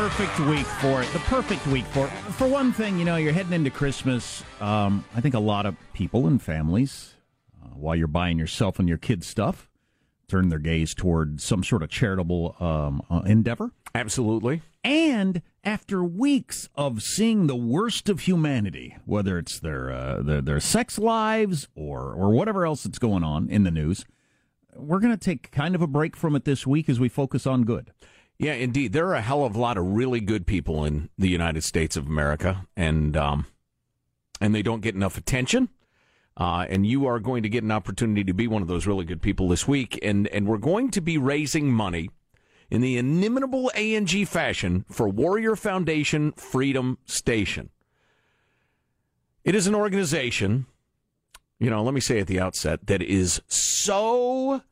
Perfect week for it. The perfect week for it. For one thing, you know, you're heading into Christmas. Um, I think a lot of people and families, uh, while you're buying yourself and your kids stuff, turn their gaze toward some sort of charitable um, uh, endeavor. Absolutely. And after weeks of seeing the worst of humanity, whether it's their uh, their, their sex lives or or whatever else that's going on in the news, we're going to take kind of a break from it this week as we focus on good. Yeah, indeed. There are a hell of a lot of really good people in the United States of America, and um, and they don't get enough attention. Uh, and you are going to get an opportunity to be one of those really good people this week, and and we're going to be raising money in the inimitable ANG fashion for Warrior Foundation Freedom Station. It is an organization, you know, let me say at the outset, that is so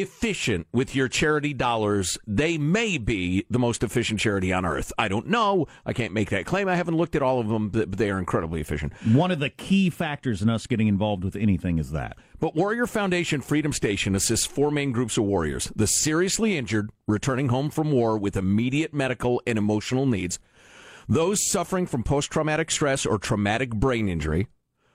efficient with your charity dollars. They may be the most efficient charity on earth. I don't know. I can't make that claim. I haven't looked at all of them, but they are incredibly efficient. One of the key factors in us getting involved with anything is that. But Warrior Foundation Freedom Station assists four main groups of warriors the seriously injured, returning home from war with immediate medical and emotional needs, those suffering from post traumatic stress or traumatic brain injury,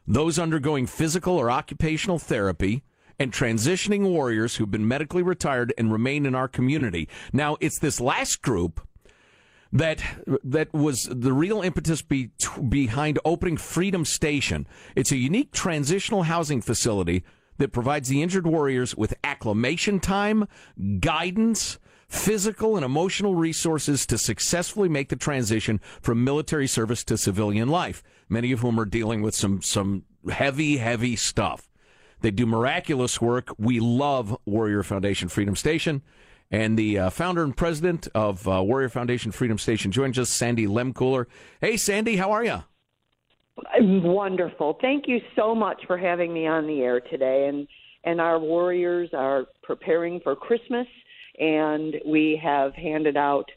those undergoing physical or occupational therapy and transitioning warriors who've been medically retired and remain in our community. Now, it's this last group that that was the real impetus be, behind opening Freedom Station. It's a unique transitional housing facility that provides the injured warriors with acclimation time, guidance, physical and emotional resources to successfully make the transition from military service to civilian life. Many of whom are dealing with some some heavy, heavy stuff. They do miraculous work. We love Warrior Foundation Freedom Station. And the uh, founder and president of uh, Warrior Foundation Freedom Station joins us, Sandy Lehmkuhler. Hey, Sandy, how are you? Wonderful. Thank you so much for having me on the air today. And and our warriors are preparing for Christmas, and we have handed out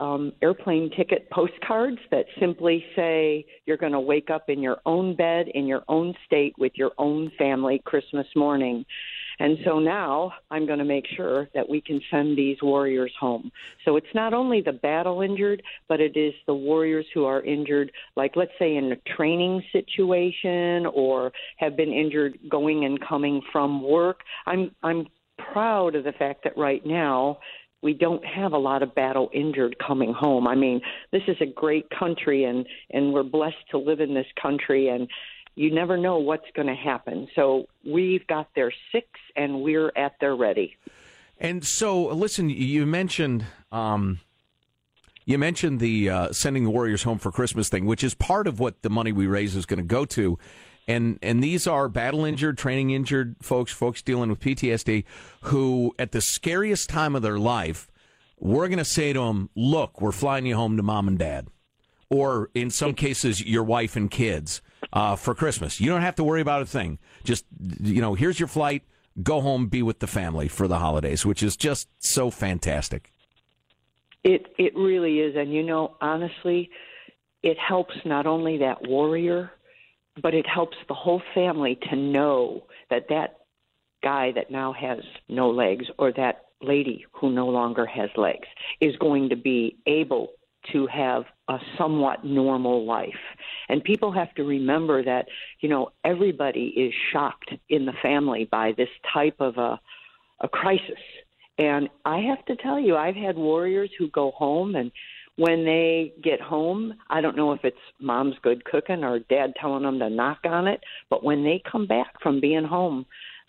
um, airplane ticket postcards that simply say you're going to wake up in your own bed in your own state with your own family Christmas morning. And so now I'm going to make sure that we can send these warriors home. So it's not only the battle injured, but it is the warriors who are injured, like let's say in a training situation or have been injured going and coming from work. I'm I'm proud of the fact that right now we don't have a lot of battle injured coming home. I mean, this is a great country and and we're blessed to live in this country and you never know what's going to happen. So we've got their six and we're at their ready. And so, listen, you mentioned um, you mentioned the uh, sending the Warriors home for Christmas thing, which is part of what the money we raise is going to go to. And and these are battle injured, training injured folks, folks dealing with PTSD, who at the scariest time of their life, we're going to say to them, "Look, we're flying you home to mom and dad," or in some cases, your wife and kids uh, for Christmas. You don't have to worry about a thing. Just you know, here's your flight. Go home, be with the family for the holidays, which is just so fantastic. It it really is, and you know, honestly, it helps not only that warrior but it helps the whole family to know that that guy that now has no legs or that lady who no longer has legs is going to be able to have a somewhat normal life. And people have to remember that, you know, everybody is shocked in the family by this type of a, a crisis. And I have to tell you, I've had warriors who go home and when they get home, I don't know if it's mom's good cooking or dad telling them to knock on it, but when they come back from being home,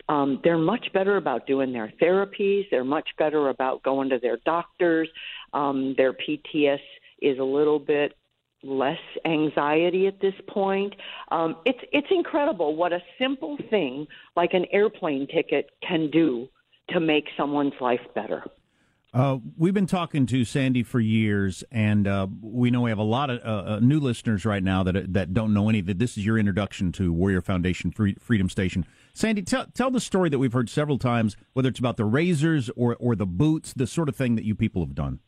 um, they're much better about doing their therapies. They're much better about going to their doctors. Um, their PTS is a little bit less anxiety at this point. Um, it's it's incredible what a simple thing like an airplane ticket can do to make someone's life better. Uh, we've been talking to Sandy for years, and uh, we know we have a lot of uh, uh new listeners right now that that don't know any. That this is your introduction to Warrior Foundation Freedom Station. Sandy, tell tell the story that we've heard several times, whether it's about the razors or or the boots, the sort of thing that you people have done.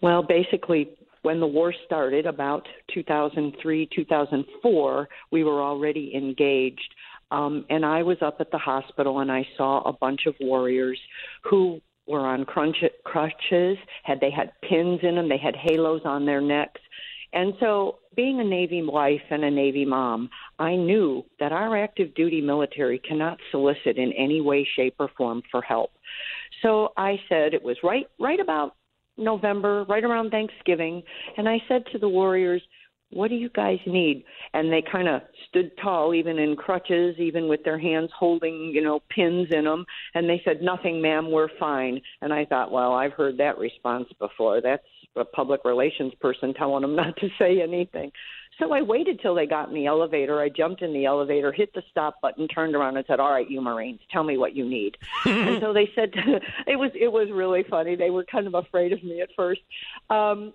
Well, basically, when the war started, about 2003, 2004, we were already engaged. Um, and I was up at the hospital and I saw a bunch of warriors who were on crunch, crutches, had they had pins in them, they had halos on their necks. And so, being a Navy wife and a Navy mom, I knew that our active duty military cannot solicit in any way, shape, or form for help. So I said it was right, right about November, right around Thanksgiving, and I said to the warriors, what do you guys need? And they kind of stood tall, even in crutches, even with their hands holding, you know, pins in them. And they said, nothing, ma'am, we're fine. And I thought, well, I've heard that response before. That's a public relations person telling them not to say anything. So I waited till they got in the elevator. I jumped in the elevator, hit the stop button, turned around, and said, "All right, you Marines, tell me what you need." and so they said, "It was it was really funny. They were kind of afraid of me at first. Um,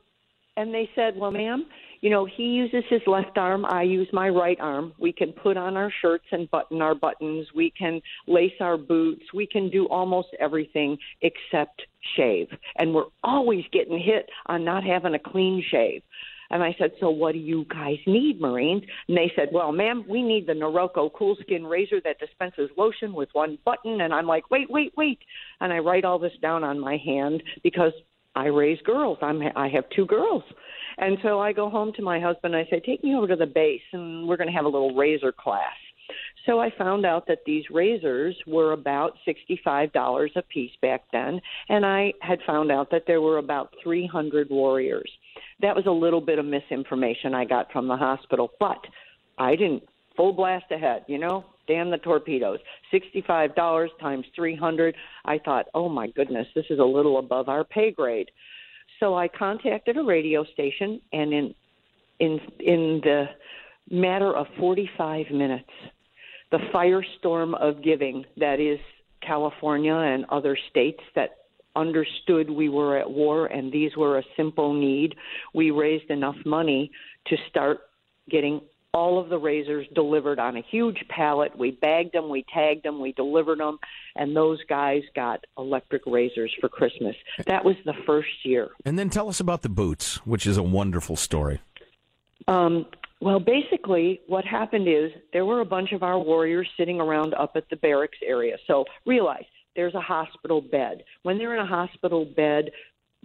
and they said, "Well, ma'am, you know, he uses his left arm, I use my right arm. We can put on our shirts and button our buttons. We can lace our boots. We can do almost everything except shave. And we're always getting hit on not having a clean shave. And I said, So what do you guys need, Marines? And they said, Well, ma'am, we need the Norelco Cool Skin razor that dispenses lotion with one button. And I'm like, Wait, wait, wait. And I write all this down on my hand because I raise girls. I'm I have two girls. And so I go home to my husband and I say, "Take me over to the base and we're going to have a little razor class." So I found out that these razors were about $65 a piece back then, and I had found out that there were about 300 warriors. That was a little bit of misinformation I got from the hospital, but I didn't full blast ahead, you know? Damn the torpedoes. $65 times 300. I thought, "Oh my goodness, this is a little above our pay grade." So I contacted a radio station, and in in in the matter of 45 minutes, the firestorm of giving that is California and other states that understood we were at war and these were a simple need. We raised enough money to start getting all of the razors delivered on a huge pallet. We bagged them, we tagged them, we delivered them, and those guys got electric razors for Christmas. That was the first year. And then tell us about the boots, which is a wonderful story. Um, well, basically, what happened is there were a bunch of our warriors sitting around up at the barracks area. So realize there's a hospital bed. When they're in a hospital bed,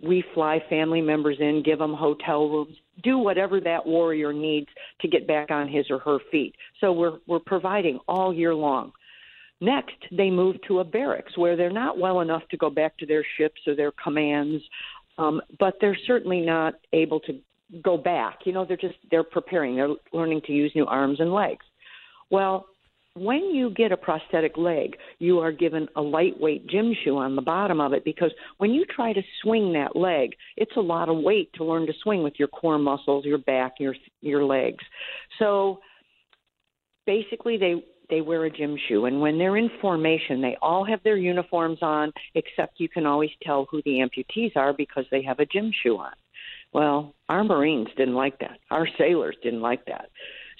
we fly family members in, give them hotel rooms, do whatever that warrior needs to get back on his or her feet. So we're we're providing all year long. Next, they move to a barracks where they're not well enough to go back to their ships or their commands, um, but they're certainly not able to go back. You know, they're just they're preparing. They're learning to use new arms and legs. Well, when you get a prosthetic leg, you are given a lightweight gym shoe on the bottom of it because when you try to swing that leg, it's a lot of weight to learn to swing with your core muscles, your back, your your legs. So basically they they wear a gym shoe and when they're in formation, they all have their uniforms on except you can always tell who the amputees are because they have a gym shoe on. Well, our Marines didn't like that. Our sailors didn't like that.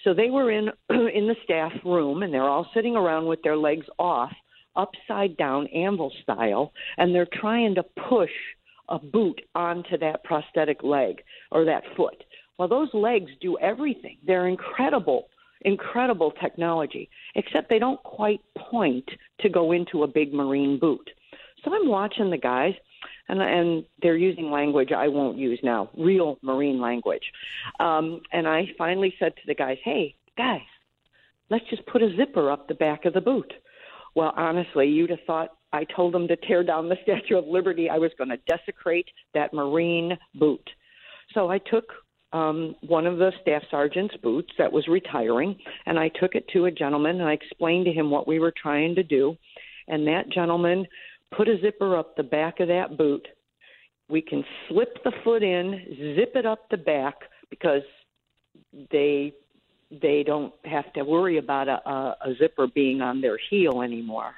So they were in in the staff room, and they're all sitting around with their legs off, upside down, anvil style, and they're trying to push a boot onto that prosthetic leg or that foot. Well, those legs do everything. They're incredible, incredible technology, except they don't quite point to go into a big marine boot. So I'm watching the guys, and and they're using language I won't use now, real marine language. Um, and I finally said to the guys, "Hey, guys, let's just put a zipper up the back of the boot." Well, honestly, you'd have thought I told them to tear down the Statue of Liberty. I was going to desecrate that marine boot. So I took um, one of the staff sergeant's boots that was retiring, and I took it to a gentleman, and I explained to him what we were trying to do. And that gentleman put a zipper up the back of that boot. We can slip the foot in, zip it up the back because they they don't have to worry about a, a, a zipper being on their heel anymore.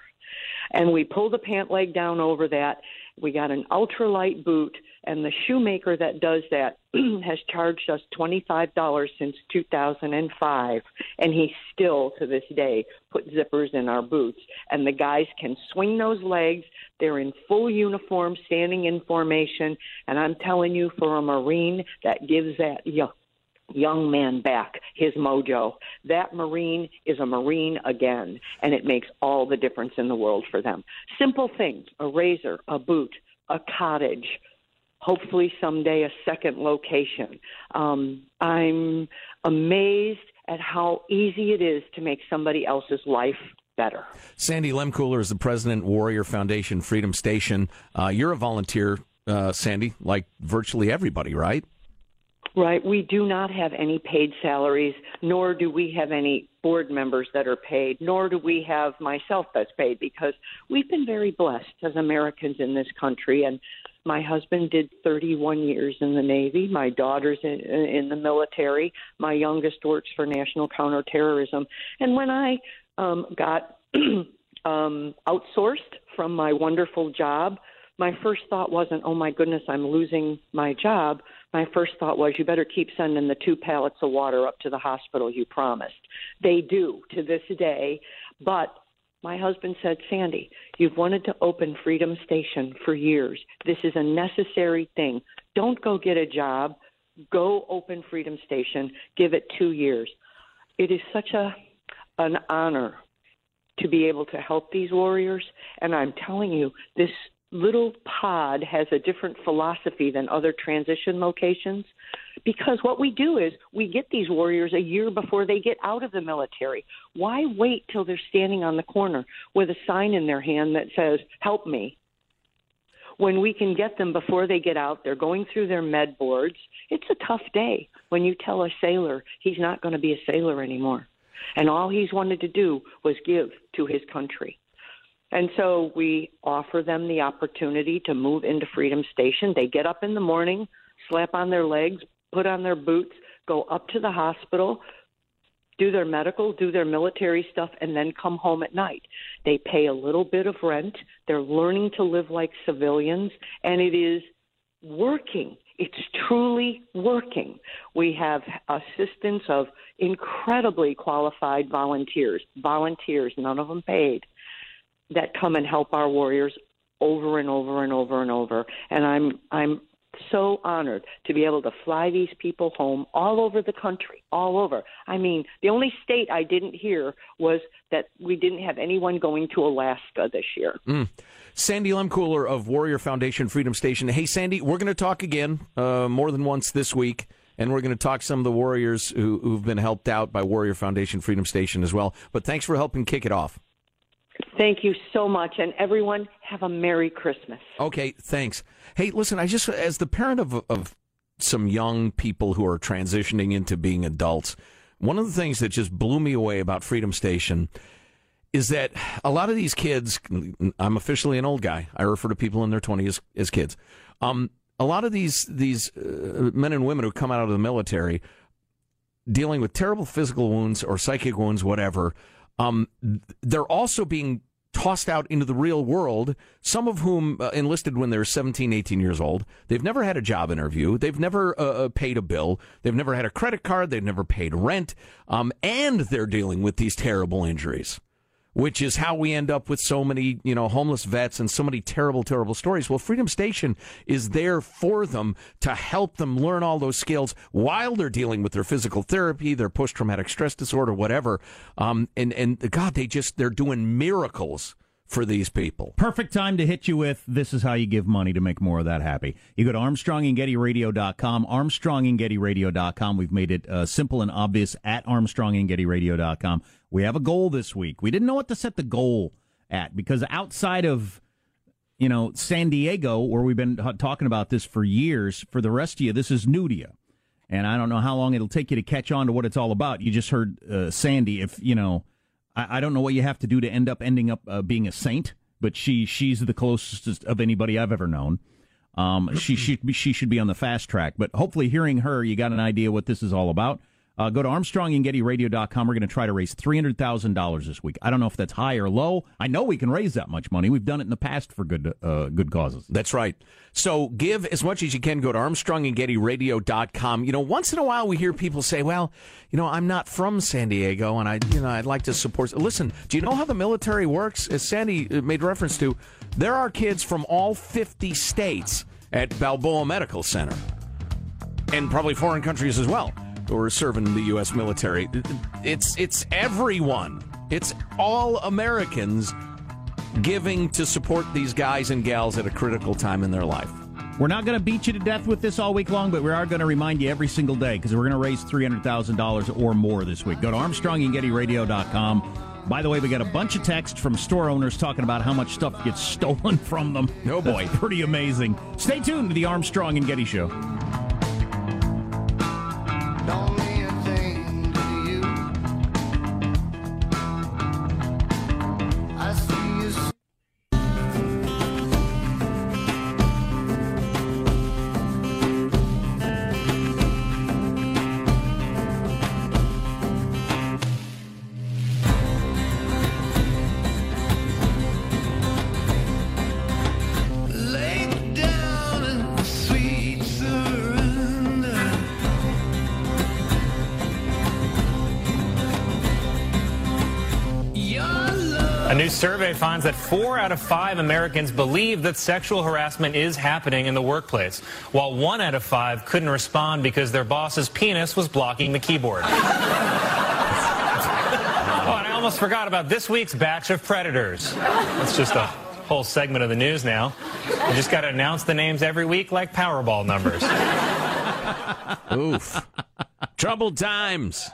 And we pull the pant leg down over that. We got an ultralight boot, and the shoemaker that does that has charged us $25 since 2005, and he still, to this day, put zippers in our boots. And the guys can swing those legs. They're in full uniform, standing in formation. And I'm telling you, for a Marine, that gives that young, young man back his mojo. That Marine is a Marine again, and it makes all the difference in the world for them. Simple things a razor, a boot, a cottage, hopefully someday a second location. Um, I'm amazed at how easy it is to make somebody else's life better. Sandy Lehmkuhler is the president, Warrior Foundation, Freedom Station. Uh, you're a volunteer, uh, Sandy, like virtually everybody, right? Right. We do not have any paid salaries, nor do we have any board members that are paid, nor do we have myself that's paid because we've been very blessed as Americans in this country. And my husband did 31 years in the Navy. My daughter's in, in the military. My youngest works for National Counterterrorism. And when I um, got um, outsourced from my wonderful job, my first thought wasn't, oh my goodness, I'm losing my job. My first thought was, you better keep sending the two pallets of water up to the hospital you promised. They do to this day, but my husband said, Sandy, you've wanted to open Freedom Station for years. This is a necessary thing. Don't go get a job. Go open Freedom Station. Give it two years. It is such a an honor to be able to help these warriors. And I'm telling you, this little pod has a different philosophy than other transition locations because what we do is we get these warriors a year before they get out of the military. Why wait till they're standing on the corner with a sign in their hand that says, Help me? When we can get them before they get out, they're going through their med boards. It's a tough day when you tell a sailor he's not going to be a sailor anymore. And all he's wanted to do was give to his country. And so we offer them the opportunity to move into Freedom Station. They get up in the morning, slap on their legs, put on their boots, go up to the hospital, do their medical, do their military stuff, and then come home at night. They pay a little bit of rent. They're learning to live like civilians, and it is working. it's truly working. We have assistance of incredibly qualified volunteers, volunteers, none of them paid, that come and help our warriors over and over and over and over. And I'm I'm so honored to be able to fly these people home all over the country, all over. I mean, the only state I didn't hear was that we didn't have anyone going to Alaska this year. Mm. Sandy Lehmkuhler of Warrior Foundation Freedom Station. Hey, Sandy, we're going to talk again uh, more than once this week, and we're going to talk some of the warriors who, who've been helped out by Warrior Foundation Freedom Station as well. But thanks for helping kick it off. Thank you so much, and everyone have a Merry Christmas. Okay, thanks. Hey, listen, I just, as the parent of, of some young people who are transitioning into being adults, one of the things that just blew me away about Freedom Station is that a lot of these kids, I'm officially an old guy. I refer to people in their 20s as, kids. Um, a lot of these these uh, men and women who come out of the military dealing with terrible physical wounds or psychic wounds, whatever, um, they're also being tossed out into the real world, some of whom uh, enlisted when they're 17, 18 years old. They've never had a job interview. They've never uh, uh, paid a bill. They've never had a credit card. They've never paid rent. Um, and they're dealing with these terrible injuries which is how we end up with so many, you know, homeless vets and so many terrible, terrible stories. Well, Freedom Station is there for them to help them learn all those skills while they're dealing with their physical therapy, their post traumatic stress disorder, whatever. Um, and, and God, they just, they're doing miracles for these people. Perfect time to hit you with this is how you give money to make more of that happy. You go to armstrongandgettyradio.com, armstrongandgettyradio.com. We've made it uh, simple and obvious at armstrongandgettyradio.com. We have a goal this week. We didn't know what to set the goal at because outside of you know San Diego, where we've been talking about this for years, for the rest of you, this is new to you. And I don't know how long it'll take you to catch on to what it's all about. You just heard uh, Sandy. If you know, I, I, don't know what you have to do to end up ending up uh, being a saint, but she she's the closest of anybody I've ever known. Um, she should she should be on the fast track. But hopefully, hearing her, you got an idea what this is all about. Uh, go to ArmstrongandGettyRadio.com. We're going to try to raise $300,000 this week. I don't know if that's high or low. I know we can raise that much money. We've done it in the past for good uh, good causes. That's right. So give as much as you can. Go to ArmstrongandGettyRadio.com. You know, once in a while we hear people say, well, you know, I'm not from San Diego and I, you know, I'd like to support. Listen, do you know how the military works? As Sandy uh, made reference to, there are kids from all 50 states at Balboa Medical Center and probably foreign countries as well or serving in the U.S. military. It's it's everyone. It's all Americans giving to support these guys and gals at a critical time in their life. We're not going to beat you to death with this all week long, but we are going to remind you every single day because we're going to raise $300,000 or more this week. Go to ArmstrongandGettyRadio.com. By the way, we got a bunch of texts from store owners talking about how much stuff gets stolen from them. No oh boy. That's pretty amazing. Stay tuned to the Armstrong and Getty Show don't survey finds that four out of five Americans believe that sexual harassment is happening in the workplace, while one out of five couldn't respond because their boss's penis was blocking the keyboard. oh, I almost forgot about this week's batch of predators. That's just a whole segment of the news now. You just got to announce the names every week like Powerball numbers. Oof. Troubled times.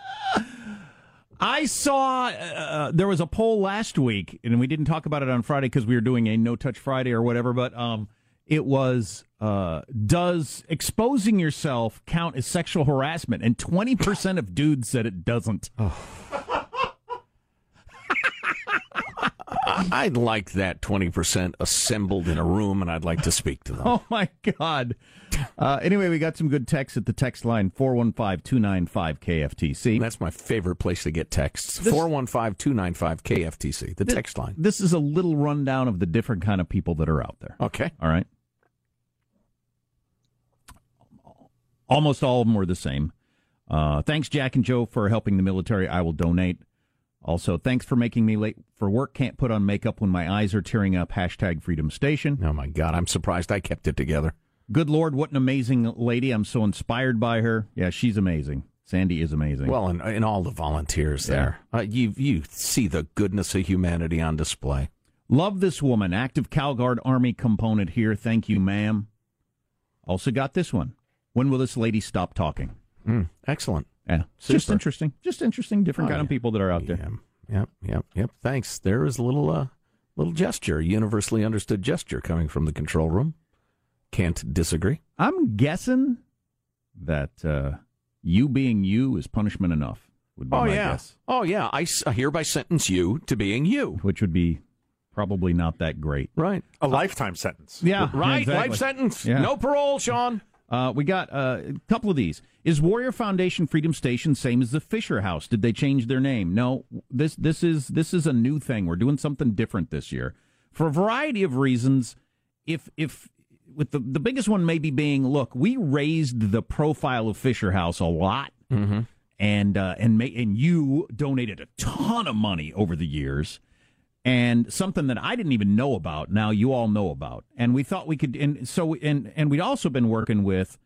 I saw uh, uh, there was a poll last week, and we didn't talk about it on Friday because we were doing a No Touch Friday or whatever. But um, it was uh, does exposing yourself count as sexual harassment? And twenty percent of dudes said it doesn't. Oh. I'd like that 20% assembled in a room, and I'd like to speak to them. Oh, my God. Uh, anyway, we got some good texts at the text line 415 295 KFTC. That's my favorite place to get texts 415 295 KFTC, the text line. This is a little rundown of the different kind of people that are out there. Okay. All right. Almost all of them were the same. Uh, thanks, Jack and Joe, for helping the military. I will donate. Also, thanks for making me late for work. Can't put on makeup when my eyes are tearing up. Hashtag Freedom Station. Oh my God, I'm surprised I kept it together. Good Lord, what an amazing lady. I'm so inspired by her. Yeah, she's amazing. Sandy is amazing. Well, and, and all the volunteers there. Uh, you, you see the goodness of humanity on display. Love this woman. Active CalGuard Army component here. Thank you, ma'am. Also got this one. When will this lady stop talking? Mm, excellent. Yeah, Super. just interesting. Just interesting. Different Oh, kind of people that are out there. Yep, yep, yep, yep. Thanks. There is a little, uh, little gesture, universally understood gesture coming from the control room. Can't disagree. I'm guessing that uh, you being you is punishment enough. Would be Oh my yeah. guess. Oh yeah. I, s- I hereby sentence you to being you. Which would be probably not that great. Right. A lifetime sentence. Yeah, Right. exactly. Life sentence. Yeah. No parole, Sean. Uh, we got uh, a couple of these. Is Warrior Foundation Freedom Station same as the Fisher House? Did they change their name? No. This this is this is a new thing. We're doing something different this year for a variety of reasons. If if with the the biggest one maybe being, look, we raised the profile of Fisher House a lot, Mm-hmm. and uh, and ma- and you donated a ton of money over the years. And something that I didn't even know about, now you all know about, and we thought we could. And so, and and we'd also been working with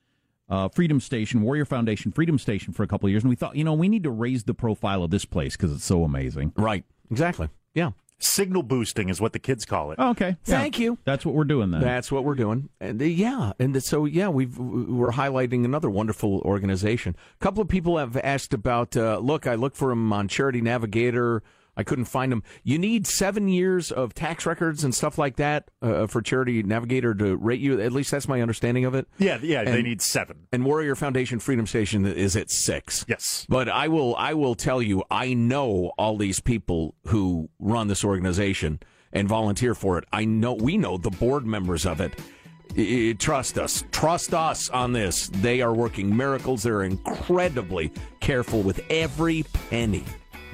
uh, Freedom Station, Warrior Foundation, Freedom Station for a couple of years, and we thought, you know, we need to raise the profile of this place because it's so amazing. Right. Exactly. Yeah. Signal boosting is what the kids call it. Oh, okay, Thank you. That's what we're doing then. That's what we're doing, and uh, yeah, and so yeah, we've we're highlighting another wonderful organization. A couple of people have asked about. Uh, look, I looked for him on Charity Navigator. I couldn't find them. You need seven years of tax records and stuff like that uh, for Charity Navigator to rate you. At least that's my understanding of it. Yeah, yeah, they need seven. And Warrior Foundation Freedom Station is at six. Yes. But I will I will tell you, I know all these people who run this organization and volunteer for it. I know we know the board members of it. I- I- trust us. Trust us on this. They are working miracles. They're incredibly careful with every penny.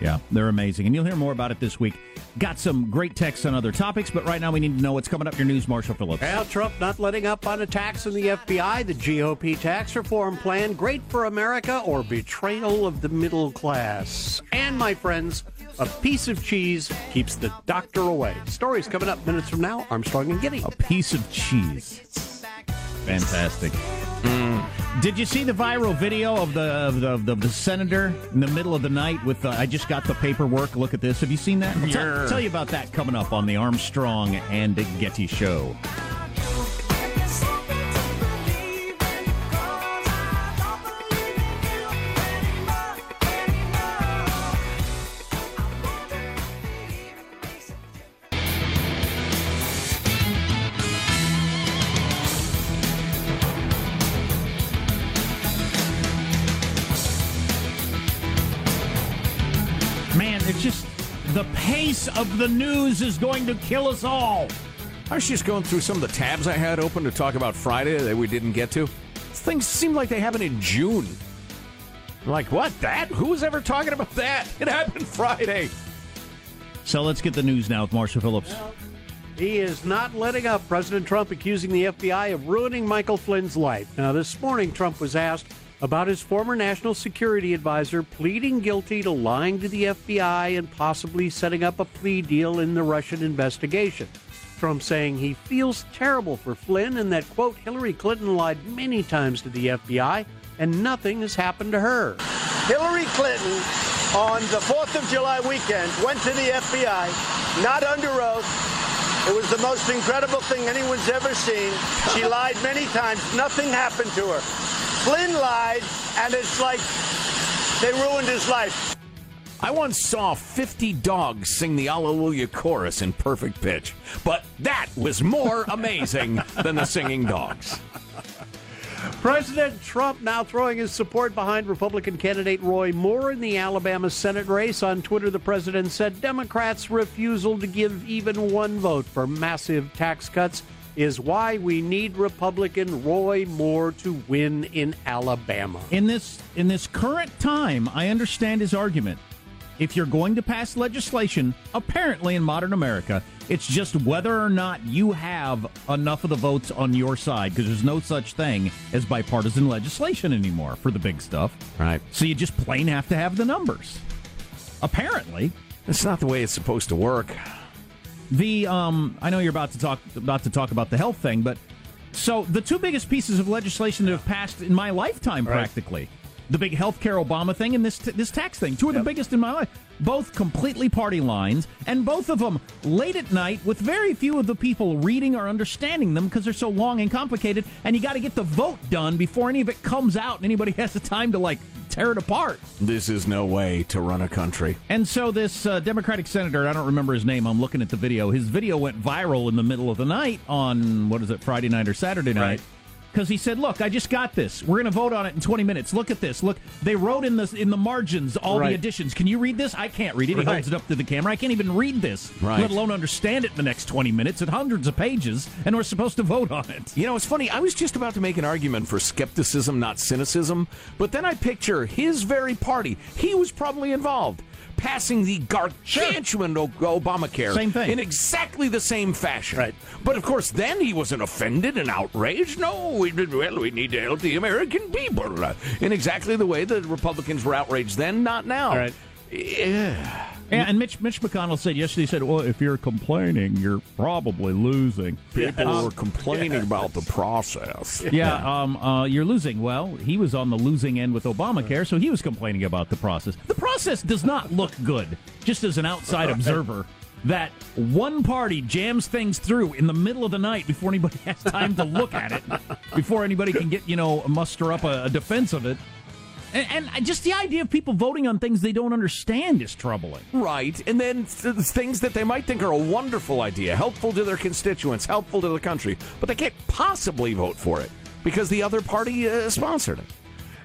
Yeah, they're amazing. And you'll hear more about it this week. Got some great texts on other topics, but right now we need to know what's coming up. Your news, Marshall Phillips. Well, Trump not letting up on attacks on the FBI, the GOP tax reform plan, great for America, or betrayal of the middle class. And, my friends, a piece of cheese keeps the doctor away. Stories coming up minutes from now. Armstrong and Getty. A piece of cheese. Fantastic. Hmm. Did you see the viral video of the of the, of the, the senator in the middle of the night with uh, I just got the paperwork. Look at this. Have you seen that? I'll Yeah. tell you about that coming up on the Armstrong and Getty show. Pace of the news is going to kill us all. I was just going through some of the tabs I had open to talk about Friday that we didn't get to. Things seem like they happened in June. I'm like, what? That? Who was ever talking about that? It happened Friday. So let's get the news now with Marshall Phillips. He is not letting up. President Trump accusing the FBI of ruining Michael Flynn's life. Now, this morning, Trump was asked about his former national security advisor pleading guilty to lying to the FBI and possibly setting up a plea deal in the Russian investigation. Trump saying he feels terrible for Flynn and that, quote, Hillary Clinton lied many times to the FBI and nothing has happened to her. Hillary Clinton on the 4th of July weekend went to the FBI, not under oath. It was the most incredible thing anyone's ever seen. She lied many times. Nothing happened to her. Flynn lied, and it's like they ruined his life. I once saw 50 dogs sing the Alleluia chorus in perfect pitch, but that was more amazing than the singing dogs. President Trump now throwing his support behind Republican candidate Roy Moore in the Alabama Senate race. On Twitter, the president said Democrats' refusal to give even one vote for massive tax cuts is why we need Republican Roy Moore to win in Alabama. In this in this current time, I understand his argument. if you're going to pass legislation, apparently in modern America, it's just whether or not you have enough of the votes on your side, because there's no such thing as bipartisan legislation anymore for the big stuff. Right. So you just plain have to have the numbers. Apparently. That's not the way it's supposed to work. The um, I know you're about to talk about to talk about the health thing, but so the two biggest pieces of legislation that have passed in my lifetime, Right. practically, the big healthcare Obama thing and this this tax thing, two of the biggest in my life, both completely party lines, and both of them late at night with very few of the people reading or understanding them because they're so long and complicated, and you got to get the vote done before any of it comes out and anybody has the time to like tear it apart. This is no way to run a country. And so this uh, Democratic senator, I don't remember his name. I'm looking at the video. His video went viral in the middle of the night on what is it, Friday night or Saturday night? Because he said, "Look, I just got this. We're going to vote on it in 20 minutes. Look at this. Look, they wrote in the in the margins all Right. the additions. Can you read this? I can't read it. He Right. holds it up to the camera. I can't even read this, Right. let alone understand it in the next 20 minutes. It's hundreds of pages, and we're supposed to vote on it. You know, it's funny. I was just about to make an argument for skepticism, not cynicism, but then I picture his very party. He was probably involved. Passing the gargantuan O- Obamacare Same thing. in exactly the same fashion. Right. But of course, then he wasn't offended and outraged. No, we did well. We need to help the American people uh, in exactly the way the Republicans were outraged then, not now. Right. Yeah. Yeah, and Mitch Mitch McConnell said yesterday. He said, "Well, if you're complaining, you're probably losing." People Um, were complaining about the process. Yeah, um, uh, you're losing. Well, he was on the losing end with Obamacare, so he was complaining about the process. The process does not look good, just as an outside observer. That one party jams things through in the middle of the night before anybody has time to look at it, before anybody can get you know muster up a, a defense of it, and, and just the idea of people voting on things they don't understand is troubling. Right. And then th- things that they might think are a wonderful idea, helpful to their constituents, helpful to the country, but they can't possibly vote for it because the other party uh, sponsored it.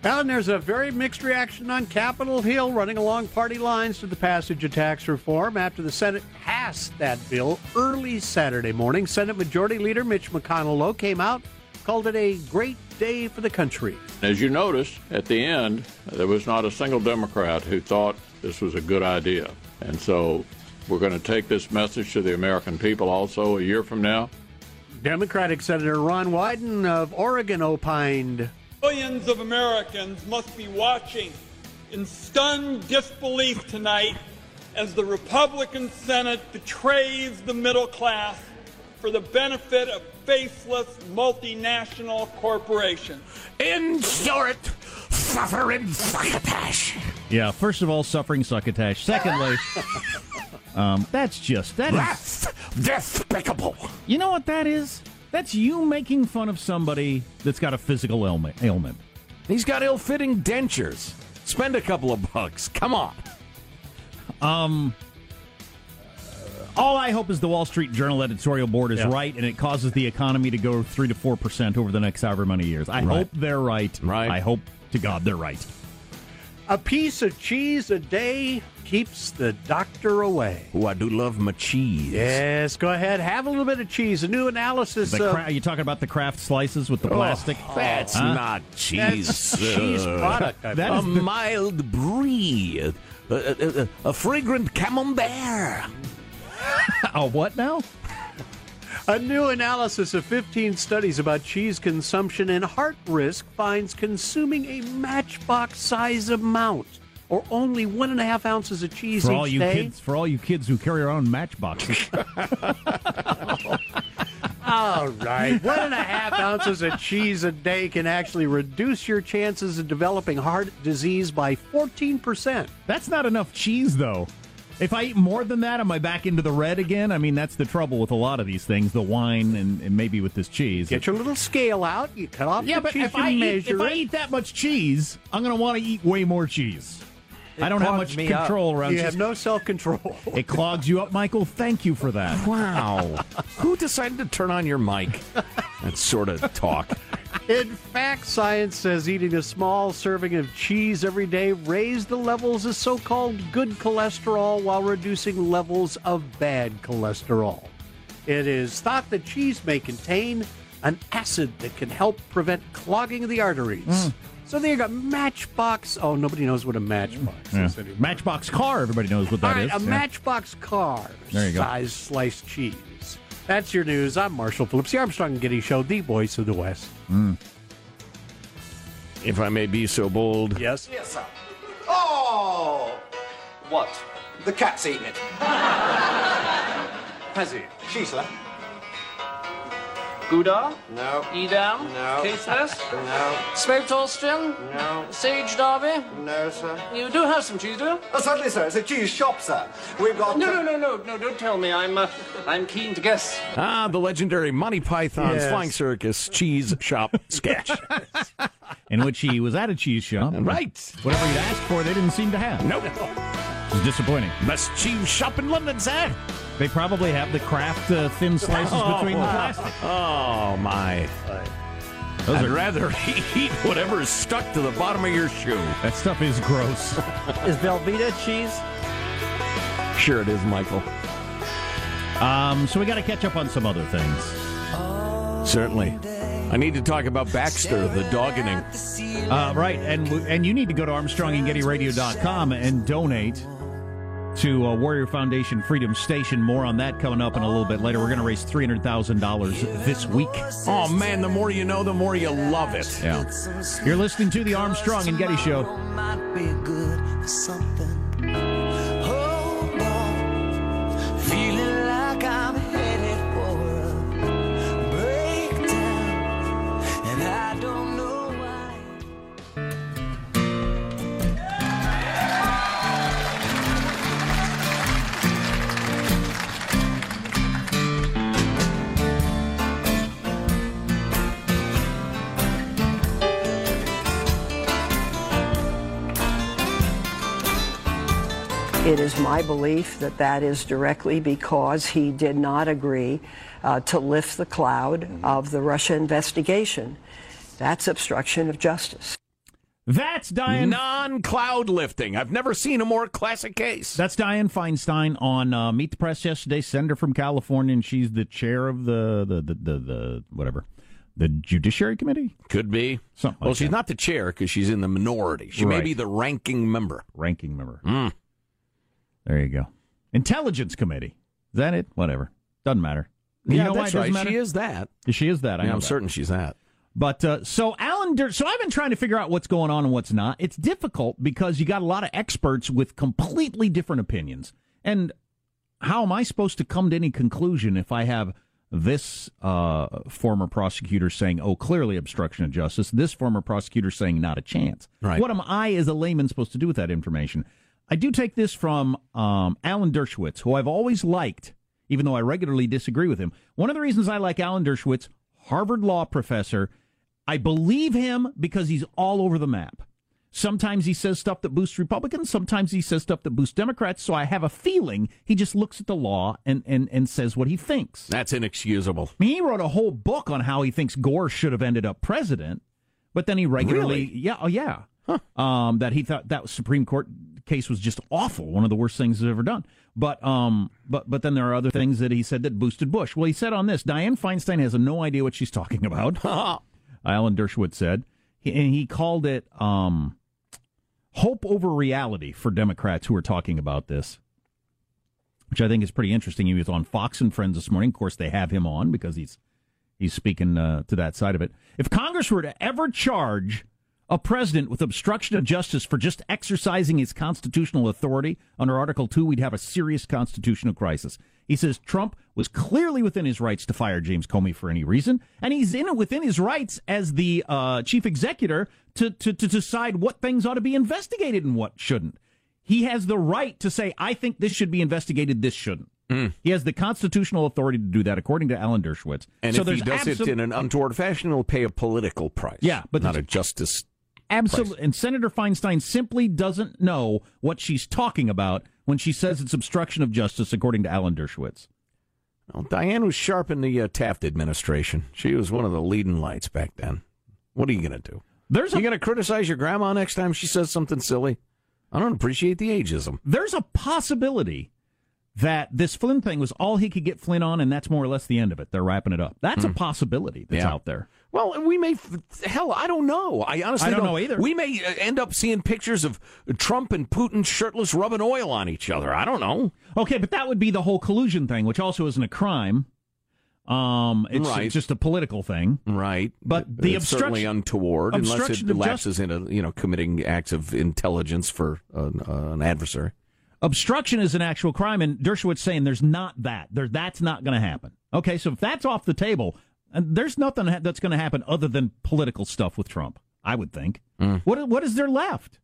And there's a very mixed reaction on Capitol Hill running along party lines to the passage of tax reform after the Senate passed that bill early Saturday morning. Senate Majority Leader Mitch McConnell though, came out, called it a great day for the country. As you notice, at the end, there was not a single Democrat who thought this was a good idea. And so we're going to take this message to the American people also a year from now. Democratic Senator Ron Wyden of Oregon opined. Millions of Americans must be watching in stunned disbelief tonight as the Republican Senate betrays the middle class for the benefit of faceless multinational corporations. In short, suffering succotash. Yeah, first of all, suffering succotash. Secondly, um, that's just that is That's despicable. You know what that is? That's you making fun of somebody that's got a physical ailment. ailment. He's got ill fitting dentures. Spend a couple of bucks. Come on. Um, all I hope is the Wall Street Journal editorial board is Yeah. right, and it causes the economy to go three to four percent over the next however many years. I Right. hope they're right. Right. I hope to God they're right. A piece of cheese a day keeps the doctor away. Oh, I do love my cheese. Yes, go ahead. Have a little bit of cheese. A new analysis The of cra- are you talking about the Kraft slices with the oh, plastic? That's Huh? not cheese. That's cheese product. I That a the- mild brie, a, a, a, a fragrant camembert. oh, what now? A new analysis of 15 studies about cheese consumption and heart risk finds consuming a matchbox size amount, or only one and a half ounces of cheese For all you day. kids, for all you kids who carry around matchboxes. All right. One and a half ounces of cheese a day can actually reduce your chances of developing heart disease by 14%. That's not enough cheese, though. If I eat more than that, am I back into the red again? I mean, that's the trouble with a lot of these things, the wine and, and maybe with this cheese. Get your little scale out, you cut off yeah, the but cheese, if you I, eat, measure if I eat that much cheese, I'm going to want to eat way more cheese. I don't have much me up. control around You cheese. have no self control. It clogs you up, Michael. Thank you for that. Wow. Who decided to turn on your mic? That sort of talk. In fact, science says eating a small serving of cheese every day raised the levels of so called good cholesterol while reducing levels of bad cholesterol. It is thought that cheese may contain an acid that can help prevent clogging of the arteries. Hmm. So there you go. Matchbox. Oh, nobody knows what a matchbox Yeah. is anymore. Matchbox car, everybody knows what that is. a Yeah. Matchbox car There you go. size sliced cheese. That's your news. I'm Marshall Phillips, the Armstrong and Getty Show, the voice of the West. Mm. If I may be so bold. Yes. Yes, sir. Oh! What? The cat's eaten it. Has he? She, sir. Gouda? No. Edam? No. Caithness? No. Smoked Austrian? No. Sage Derby? No, sir. You do have some cheese, do you? Oh, certainly, sir. It's a cheese shop, sir. We've got. No, no, no, no, no, don't tell me. I'm, uh, I'm keen to guess. Ah, the legendary Monty Python's Yes. Flying Circus cheese shop sketch. in which he was at a cheese shop. Right. Whatever he'd asked for, they didn't seem to have. Nope. It was disappointing. Best cheese shop in London, sir. They probably have the Kraft uh, thin slices between the plastic. Oh, my. Those I'd are- rather eat whatever is stuck to the bottom of your shoe. That stuff is gross. Is Velveeta cheese? Sure it is, Michael. Um, so we got to catch up on some other things. Certainly. I need to talk about Baxter, the dogging. Uh, right, and and you need to go to ArmstrongandGettyRadio.com and donate to uh, Warrior Foundation Freedom Station. More on that coming up in a little bit later. We're going to raise three hundred thousand dollars this week. Oh, man, the more you know, the more you love it. Yeah, you're listening to the Armstrong and Getty Show. It is my belief that that is directly because he did not agree uh, to lift the cloud of the Russia investigation. That's obstruction of justice. That's Dianne. Non cloud lifting. I've never seen a more classic case. That's Dianne Feinstein on uh, Meet the Press yesterday. Senator from California, and she's the chair of the the the, the, the whatever the Judiciary Committee. Could be. Something. Well, like she's that. not the chair because she's in the minority. She may be the ranking member. ranking member. Mm. There you go. Intelligence Committee. Is that it? Whatever. Doesn't matter. You yeah, know that's right. matter? She is that. She is that. I yeah, I'm that. certain she's that. But uh, so Alan, Dur- so I've been trying to figure out what's going on and what's not. It's difficult because you got a lot of experts with completely different opinions. And how am I supposed to come to any conclusion if I have this uh, former prosecutor saying, "Oh, clearly obstruction of justice," this former prosecutor saying, "Not a chance." Right. What am I, as a layman, supposed to do with that information? I do take this from um, Alan Dershowitz, who I've always liked, even though I regularly disagree with him. One of the reasons I like Alan Dershowitz, Harvard law professor, I believe him because he's all over the map. Sometimes he says stuff that boosts Republicans, sometimes he says stuff that boosts Democrats, so I have a feeling he just looks at the law and, and, and says what he thinks. That's inexcusable. I mean, he wrote a whole book on how he thinks Gore should have ended up president, but then he regularly, Really? yeah, oh yeah, um, that he thought that was Supreme Court case was just awful, one of the worst things he's ever done. But um, but but then there are other things that he said that boosted Bush. Well, he said on this, Dianne Feinstein has no idea what she's talking about. Alan Dershowitz said, he, and he called it um, hope over reality for Democrats who are talking about this which I think is pretty interesting. He was on Fox and Friends this morning. Of course, they have him on because he's he's speaking uh, to that side of it. If Congress were to ever charge a president with obstruction of justice for just exercising his constitutional authority under Article 2, we'd have a serious constitutional crisis. He says Trump was clearly within his rights to fire James Comey for any reason, and he's in it within his rights as the uh, chief executor to, to, to decide what things ought to be investigated and what shouldn't. He has the right to say, I think this should be investigated, this shouldn't. He has the constitutional authority to do that, according to Alan Dershowitz. And so if he does it in an untoward fashion, he'll pay a political price. Yeah, but not a justice. Absolutely. And Senator Feinstein simply doesn't know what she's talking about when she says it's obstruction of justice, according to Alan Dershowitz. Well, Dianne was sharp in the uh, Taft administration. She was one of the leading lights back then. What are you going to do? There's you going to criticize your grandma next time she says something silly? I don't appreciate the ageism. There's a possibility that this Flynn thing was all he could get Flynn on, and that's more or less the end of it. They're wrapping it up. That's a possibility that's Hmm. Yeah. out there. Well, we may, hell, I don't know. I honestly I don't know either. We may uh, end up seeing pictures of Trump and Putin shirtless rubbing oil on each other. I don't know. Okay, but that would be the whole collusion thing, which also isn't a crime. Um, it's, Right. it's just a political thing, right? But the it's certainly obstruction, untoward unless it lapses into you know committing acts of intelligence for an, uh, an adversary. Obstruction is an actual crime, and Dershowitz saying there's not that. There, that's not going to happen. Okay, so if that's off the table, and there's nothing that's going to happen other than political stuff with Trump. I would think. Hmm. What what is there left?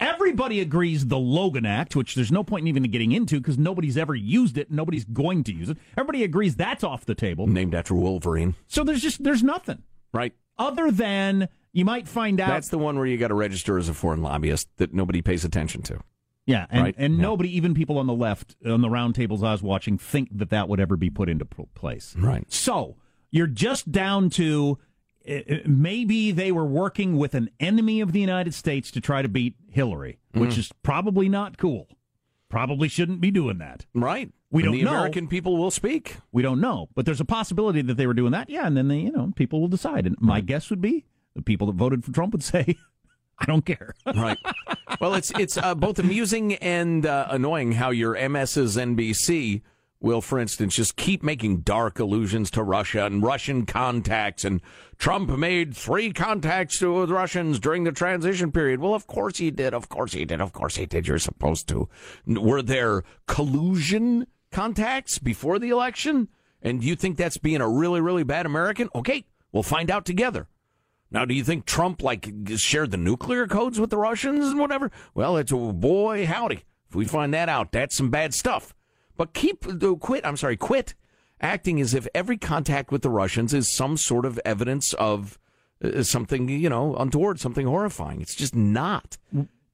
Everybody agrees the Logan Act, which there's no point in even getting into because nobody's ever used it, and nobody's going to use it. Everybody agrees that's off the table. Named after Wolverine, So there's just there's nothing right? other than you might find out. That's the one where you got to register as a foreign lobbyist that nobody pays attention to. Yeah, and, Right? and Yeah. nobody, even people on the left, on the round tables I was watching, think that that would ever be put into place. Right. So you're just down to uh, uh, maybe they were working with an enemy of the United States to try to beat Hillary, which Mm. is probably not cool. Probably shouldn't be doing that. Right. We And don't the know. American people will speak. We don't know, but there's a possibility that they were doing that. Yeah, and then they, you know, people will decide. And my guess would be the people that voted for Trump would say, "I don't care." right. Well, it's it's uh, both amusing and uh, annoying how your MS's NBC will, for instance, just keep making dark allusions to Russia and Russian contacts. And Trump made three contacts with Russians during the transition period. Well, of course he did. Of course he did. Of course he did. You're supposed to. Were there collusion contacts before the election? And you think that's being a really, really bad American? Okay, we'll find out together. Now, do you think Trump like shared the nuclear codes with the Russians and whatever? Well, it's oh boy, howdy. If we find that out, that's some bad stuff. But keep uh, quit. I'm sorry, quit acting as if every contact with the Russians is some sort of evidence of uh, something you know untoward, something horrifying. It's just not.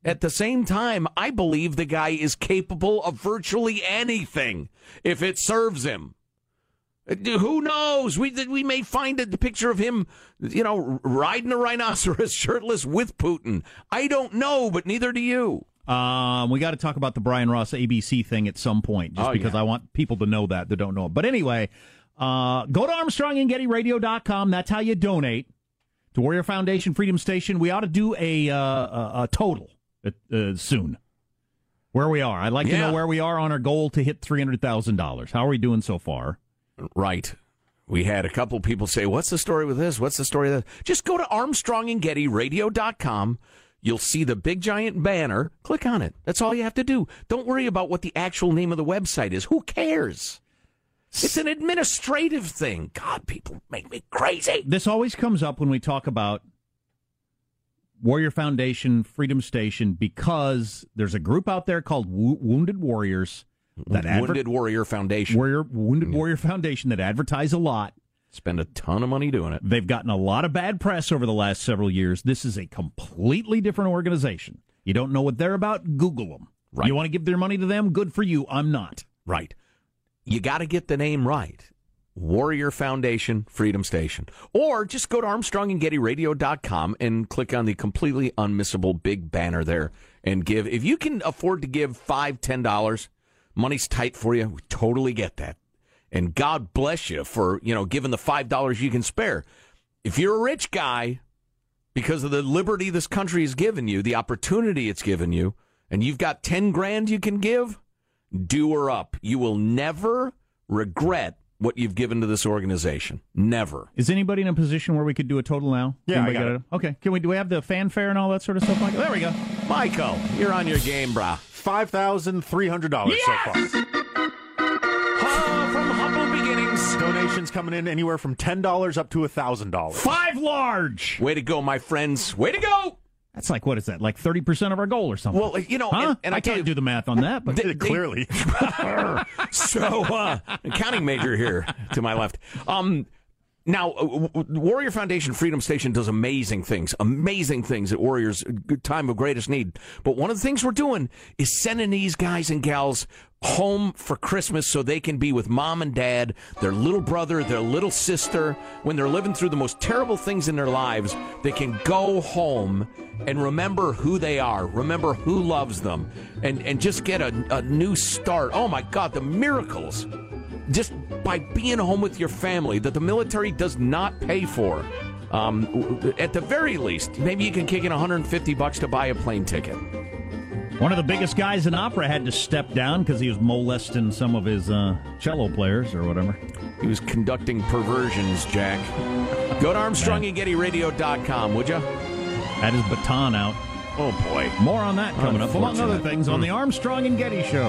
At the same time, I believe the guy is capable of virtually anything if it serves him. Uh, Who knows? We we may find a picture of him, you know, riding a rhinoceros shirtless with Putin. I don't know, but neither do you. Um, we got to talk about the Brian Ross ABC thing at some point, just Oh, because yeah. I want people to know that that don't know. it. But anyway, uh, go to ArmstrongandGettyRadio.com. That's how you donate to Warrior Foundation Freedom Station. We ought to do a uh, a, a total uh, uh, soon. Where we are, I'd like to know where we are on our goal to hit three hundred thousand dollars. How are we doing so far? Right. We had a couple people say, What's the story with this? What's the story that? Just go to ArmstrongandGettyRadio.com. You'll see the big giant banner. Click on it. That's all you have to do. Don't worry about what the actual name of the website is. Who cares? It's an administrative thing. God, people make me crazy. This always comes up when we talk about Warrior Foundation Freedom Station because there's a group out there called Wo- Wounded Warriors that adver- Wounded Warrior Foundation. Warrior Wounded Warrior Foundation that advertise a lot. Spend a ton of money doing it. They've gotten a lot of bad press over the last several years. This is a completely different organization. You don't know what they're about? Google them. Right. You want to give their money to them? Good for you. I'm not. Right. You got to get the name right. Warrior Foundation Freedom Station. Or just go to ArmstrongandGettyRadio.com and click on the completely unmissable big banner there and give. If you can afford to give five, ten dollars, money's tight for you. We totally get that. And God bless you for, you know, giving the five dollars you can spare. If you're a rich guy, because of the liberty this country has given you, the opportunity it's given you, and you've got 10 grand you can give, do her up. You will never regret what you've given to this organization. Never. Is anybody in a position where we could do a total now? Yeah, I Anybody got got it. Okay. Can we do we have the fanfare and all that sort of stuff? Like there we go. Michael, you're on your game, brah. Five thousand three hundred dollars so far. from humble beginnings. Donations coming in anywhere from ten dollars up to thousand dollars. Five large. Way to go, my friends. Way to go. That's like what is that? Like thirty percent of our goal or something? Well, you know, huh? and- and I I can't you- do the math on that, but They- Clearly. so, uh, accounting major here to my left. Um, now, uh, Warrior Foundation Freedom Station does amazing things, amazing things at Warriors' time of greatest need. But one of the things we're doing is sending these guys and gals home for Christmas so they can be with mom and dad, their little brother, their little sister. When they're living through the most terrible things in their lives, they can go home and remember who they are, remember who loves them, and, and just get a, a new start. Oh my God, the miracles just by being home with your family that the military does not pay for. Um, at the very least, maybe you can kick in 150 bucks to buy a plane ticket. One of the biggest guys in opera had to step down because he was molesting some of his uh, cello players or whatever. He was conducting perversions, Jack. Go to ArmstrongandGettyRadio.com, would you? Had his baton out. Oh, boy. More on that coming up, among other things, on Hmm. the Armstrong and Getty Show.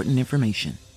important information.